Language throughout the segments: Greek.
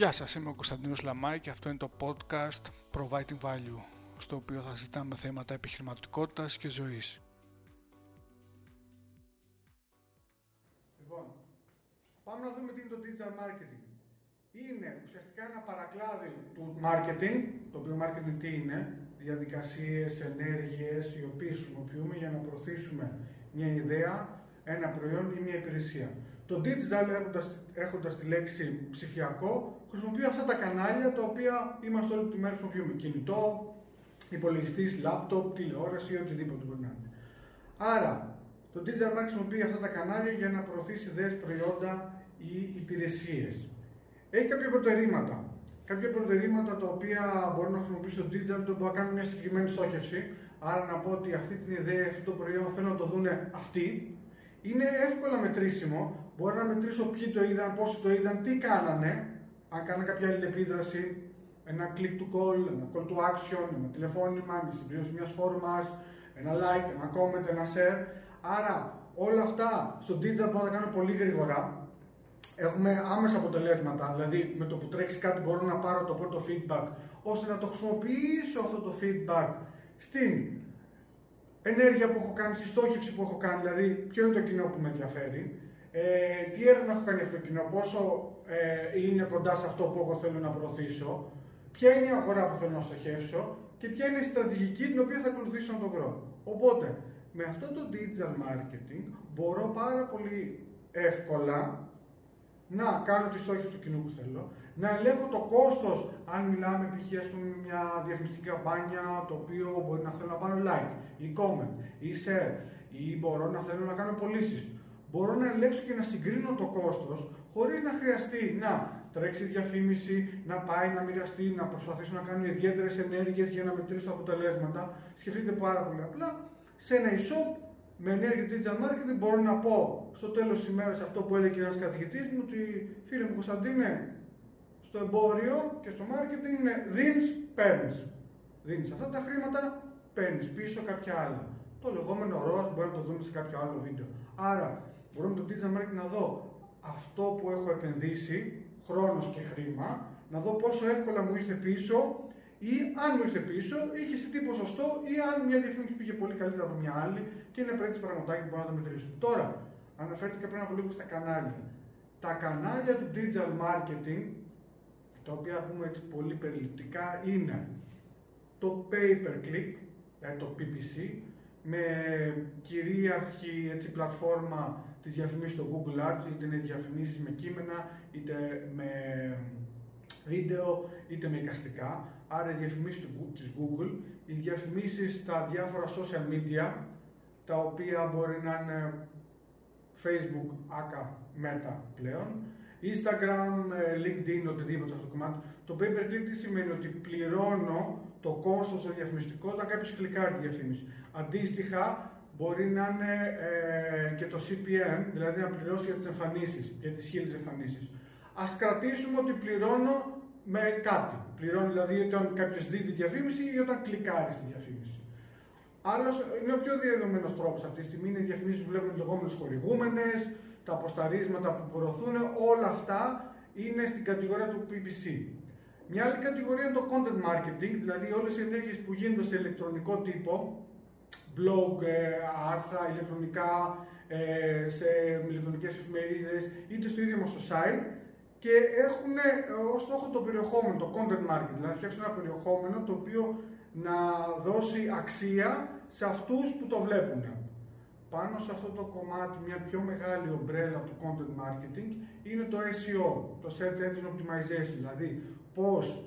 Γεια σας, είμαι ο Κωνσταντίνος Λαμάη και αυτό είναι το podcast Providing Value, στο οποίο θα συζητάμε θέματα επιχειρηματικότητας και ζωής. Λοιπόν, πάμε να δούμε τι είναι το digital marketing. Είναι ουσιαστικά ένα παρακλάδι του marketing, το οποίο marketing τι είναι, διαδικασίες, ενέργειες, οι οποίες χρησιμοποιούμε για να προωθήσουμε μια ιδέα, ένα προϊόν ή μια υπηρεσία. Το digital, έχοντας, έχοντας τη λέξη ψηφιακό, χρησιμοποιεί αυτά τα κανάλια τα οποία είμαστε όλη τη μέρα χρησιμοποιούμε. Κινητό, υπολογιστής, λάπτοπ, τηλεόραση ή οτιδήποτε μπορεί να είναι. Άρα, το digital marketing χρησιμοποιεί αυτά τα κανάλια για να προωθήσει ιδέες, προϊόντα ή υπηρεσίες. Έχει κάποια προτερήματα. Κάποια προτερήματα τα οποία μπορούν να χρησιμοποιήσει το digital, το μπορεί να κάνουν μια συγκεκριμένη στόχευση. Άρα να πω ότι αυτή την ιδέα, αυτό το προϊόν θέλω να το δουν αυτοί. Είναι εύκολα μετρήσιμο. Μπορώ να μετρήσω ποιοι το είδαν, πόσοι το είδαν, τι κάνανε. Αν κάνανε κάποια αλληλεπίδραση, ένα click to call, ένα call to action, ένα τηλεφώνημα, μια συμπλήρωση μιας φόρμας, ένα like, ένα comment, ένα share. Άρα όλα αυτά στο digital μπορώ να τα κάνω πολύ γρήγορα έχουμε άμεσα αποτελέσματα. Δηλαδή, με το που τρέξει κάτι, μπορώ να πάρω το πρώτο feedback, ώστε να το χρησιμοποιήσω αυτό το feedback στην ενέργεια που έχω κάνει, στη στόχευση που έχω κάνει, δηλαδή ποιο είναι το κοινό που με ενδιαφέρει, ε, τι έρευνα έχω κάνει αυτό το κοινό, πόσο ε, είναι κοντά σε αυτό που εγώ θέλω να προωθήσω, ποια είναι η αγορά που θέλω να στοχεύσω και ποια είναι η στρατηγική την οποία θα ακολουθήσω να το βρω. Οπότε, με αυτό το digital marketing μπορώ πάρα πολύ εύκολα να κάνω τη στόχη του κοινού που θέλω, να ελέγχω το κόστος αν μιλάμε π.χ. με μια διαφημιστική καμπάνια το οποίο μπορεί να θέλω να πάρω like ή comment ή share ή μπορώ να θέλω να κάνω πωλήσεις. Μπορώ να ελέγξω και να συγκρίνω το κόστος χωρίς να χρειαστεί να τρέξει διαφήμιση, να πάει να μοιραστεί, να προσπαθήσω να κάνω ιδιαίτερες ενέργειες για να μετρήσω αποτελέσματα. Σκεφτείτε πάρα πολύ απλά σε ένα e-shop με ενέργεια digital marketing μπορώ να πω στο τέλος της ημέρας αυτό που έλεγε ένας καθηγητής μου ότι φίλε μου Κωνσταντίνε, στο εμπόριο και στο marketing είναι δίνεις, παίρνεις. Δίνεις αυτά τα χρήματα, παίρνεις πίσω κάποια άλλα. Το λεγόμενο ROAS μπορεί να το δούμε σε κάποιο άλλο βίντεο. Άρα, μπορώ με το digital marketing να δω αυτό που έχω επενδύσει, χρόνος και χρήμα, να δω πόσο εύκολα μου ήρθε πίσω ή αν μου ήρθε πίσω ή και σε τι ποσοστό ή αν μια διαφήμιση πήγε πολύ καλύτερα από μια άλλη και είναι πρέπει πραγματάκι που μπορώ να το μετρήσω. Τώρα, αναφέρθηκα πριν από λίγο στα κανάλια. Τα κανάλια του digital marketing, τα οποία πούμε έτσι πολύ περιληπτικά, είναι το pay per click, δηλαδή το PPC, με κυρίαρχη έτσι, πλατφόρμα της διαφημίσης στο Google Ads, είτε είναι διαφημίσεις με κείμενα, είτε με βίντεο, είτε με εικαστικά. Άρα οι διαφημίσεις της Google, οι διαφημίσεις στα διάφορα social media, τα οποία μπορεί να είναι Facebook, ACA, Meta πλέον, Instagram, ε, LinkedIn, οτιδήποτε αυτό το κομμάτι. Το pay per click τι σημαίνει ότι πληρώνω το κόστος στο διαφημιστικό όταν κάποιος κλικάρει τη διαφήμιση. Αντίστοιχα, μπορεί να είναι ε, και το CPM, δηλαδή να πληρώσει για τις εμφανίσεις, για τις χίλιες εμφανίσεις. Ας κρατήσουμε ότι πληρώνω με κάτι. Πληρώνει δηλαδή όταν κάποιος δει τη διαφήμιση ή όταν κλικάρει στη διαφήμιση. Άλλος είναι ο πιο διαδεδομένος τρόπος αυτή τη στιγμή είναι οι διαφημίσεις που βλέπουν λεγόμενες χορηγούμενες, τα αποσταρίσματα που προωθούν, όλα αυτά είναι στην κατηγορία του PPC. Μια άλλη κατηγορία είναι το content marketing, δηλαδή όλες οι ενέργειες που γίνονται σε ηλεκτρονικό τύπο, blog, ε, άρθρα, ηλεκτρονικά, ε, σε ηλεκτρονικές εφημερίδες, είτε στο ίδιο μας το site, και έχουν ε, ως στόχο το περιεχόμενο, το content marketing, δηλαδή φτιάξουν ένα περιεχόμενο το οποίο να δώσει αξία σε αυτούς που το βλέπουν. Πάνω σε αυτό το κομμάτι, μια πιο μεγάλη ομπρέλα του content marketing είναι το SEO, το Search Engine Optimization, δηλαδή πώς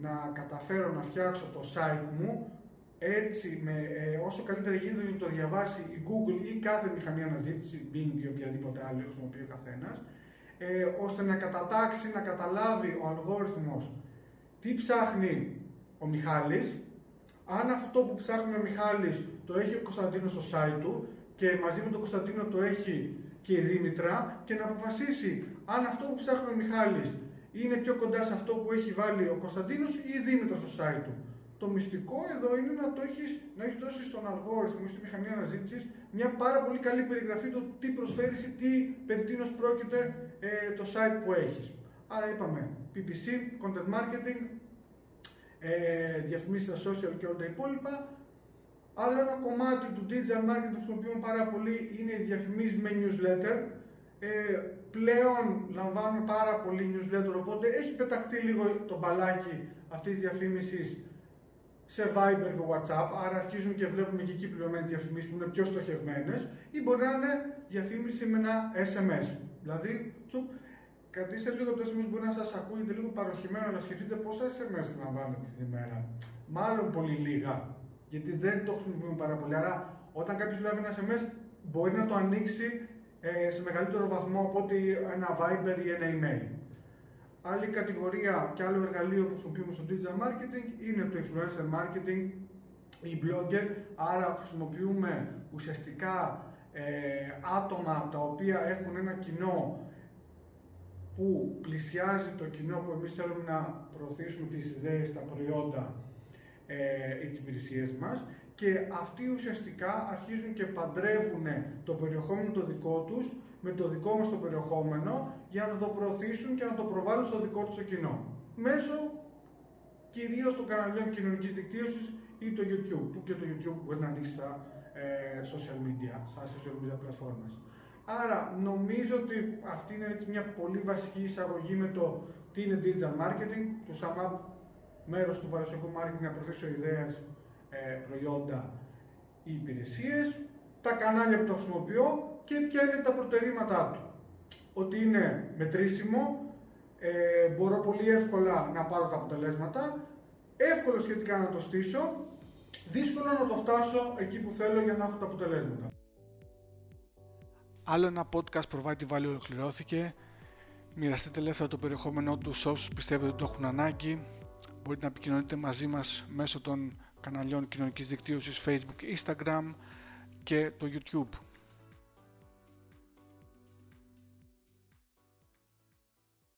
να καταφέρω να φτιάξω το site μου έτσι, με, ε, όσο καλύτερα γίνεται να το διαβάσει η Google ή κάθε μηχανή αναζήτηση, Bing ή οποιαδήποτε άλλη χρησιμοποιεί ο καθένας, ε, ώστε να κατατάξει, να καταλάβει ο αλγόριθμος τι ψάχνει ο Μιχάλης, αν αυτό που ψάχνει ο Μιχάλης το έχει ο Κωνσταντίνος στο site του και μαζί με τον Κωνσταντίνο το έχει και η Δήμητρα και να αποφασίσει αν αυτό που ψάχνει ο Μιχάλης είναι πιο κοντά σε αυτό που έχει βάλει ο Κωνσταντίνος ή η Δήμητρα στο site του. Το μυστικό εδώ είναι να το έχεις, να έχεις δώσει στον αλγόριθμο ή στη μηχανή αναζήτησης μια πάρα πολύ καλή περιγραφή του τι προσφέρεις ή τι περί πρόκειται ε, το site που έχεις. Άρα είπαμε PPC, content marketing, ε, διαφημίσεις στα social και όλα τα υπόλοιπα. Άλλο ένα κομμάτι του digital marketing που χρησιμοποιούμε πάρα πολύ είναι οι διαφημίσεις με newsletter. Ε, πλέον λαμβάνουμε πάρα πολύ newsletter, οπότε έχει πεταχτεί λίγο το μπαλάκι αυτής της διαφήμισης σε Viber και WhatsApp, άρα αρχίζουν και βλέπουμε και εκεί πληρωμένες διαφημίσεις που είναι πιο στοχευμένες ή μπορεί να είναι διαφήμιση με ένα SMS. Δηλαδή, τσουπ, κρατήστε λίγο το SMS μπορεί να σας ακούγεται λίγο παροχημένο, αλλά σκεφτείτε πόσα SMS λαμβάνετε την ημέρα. Μάλλον πολύ λίγα, γιατί δεν το χρησιμοποιούμε πάρα πολύ. Άρα, όταν κάποιος λάβει ένα SMS, μπορεί να το ανοίξει ε, σε μεγαλύτερο βαθμό από ότι ένα Viber ή ένα email. Άλλη κατηγορία και άλλο εργαλείο που χρησιμοποιούμε στο digital marketing είναι το influencer marketing ή blogger. Άρα χρησιμοποιούμε ουσιαστικά ε, άτομα τα οποία έχουν ένα κοινό που πλησιάζει το κοινό που εμείς θέλουμε να προωθήσουμε τις ιδέες, τα προϊόντα ε, ή τις υπηρεσίες μας και αυτοί ουσιαστικά αρχίζουν και παντρεύουν το περιεχόμενο το δικό τους με το δικό μας το περιεχόμενο για να το προωθήσουν και να το προβάλλουν στο δικό τους κοινό. Μέσω κυρίως των καναλιών κοινωνικής δικτύωσης ή το YouTube, που και το YouTube μπορεί να ανοίξει στα ε, social media, στα social media πλατφόρμες. Άρα νομίζω ότι αυτή είναι έτσι μια πολύ βασική εισαγωγή με το τι είναι digital marketing, το SAMAP μέρος του παραδοσιακού marketing να προωθήσω ιδέες ε, προϊόντα ή υπηρεσίες, τα κανάλια που το χρησιμοποιώ και ποια είναι τα προτερήματά του. Ότι είναι μετρήσιμο, ε, μπορώ πολύ εύκολα να πάρω τα αποτελέσματα, εύκολο σχετικά να το στήσω, δύσκολο να το φτάσω εκεί που θέλω για να έχω τα αποτελέσματα. Άλλο ένα podcast Provide Value ολοκληρώθηκε. Μοιραστείτε ελεύθερα το περιεχόμενό του σε όσους πιστεύετε ότι το έχουν ανάγκη. Μπορείτε να επικοινωνείτε μαζί μας μέσω των καναλιών κοινωνικής δικτύωσης Facebook, Instagram και το YouTube.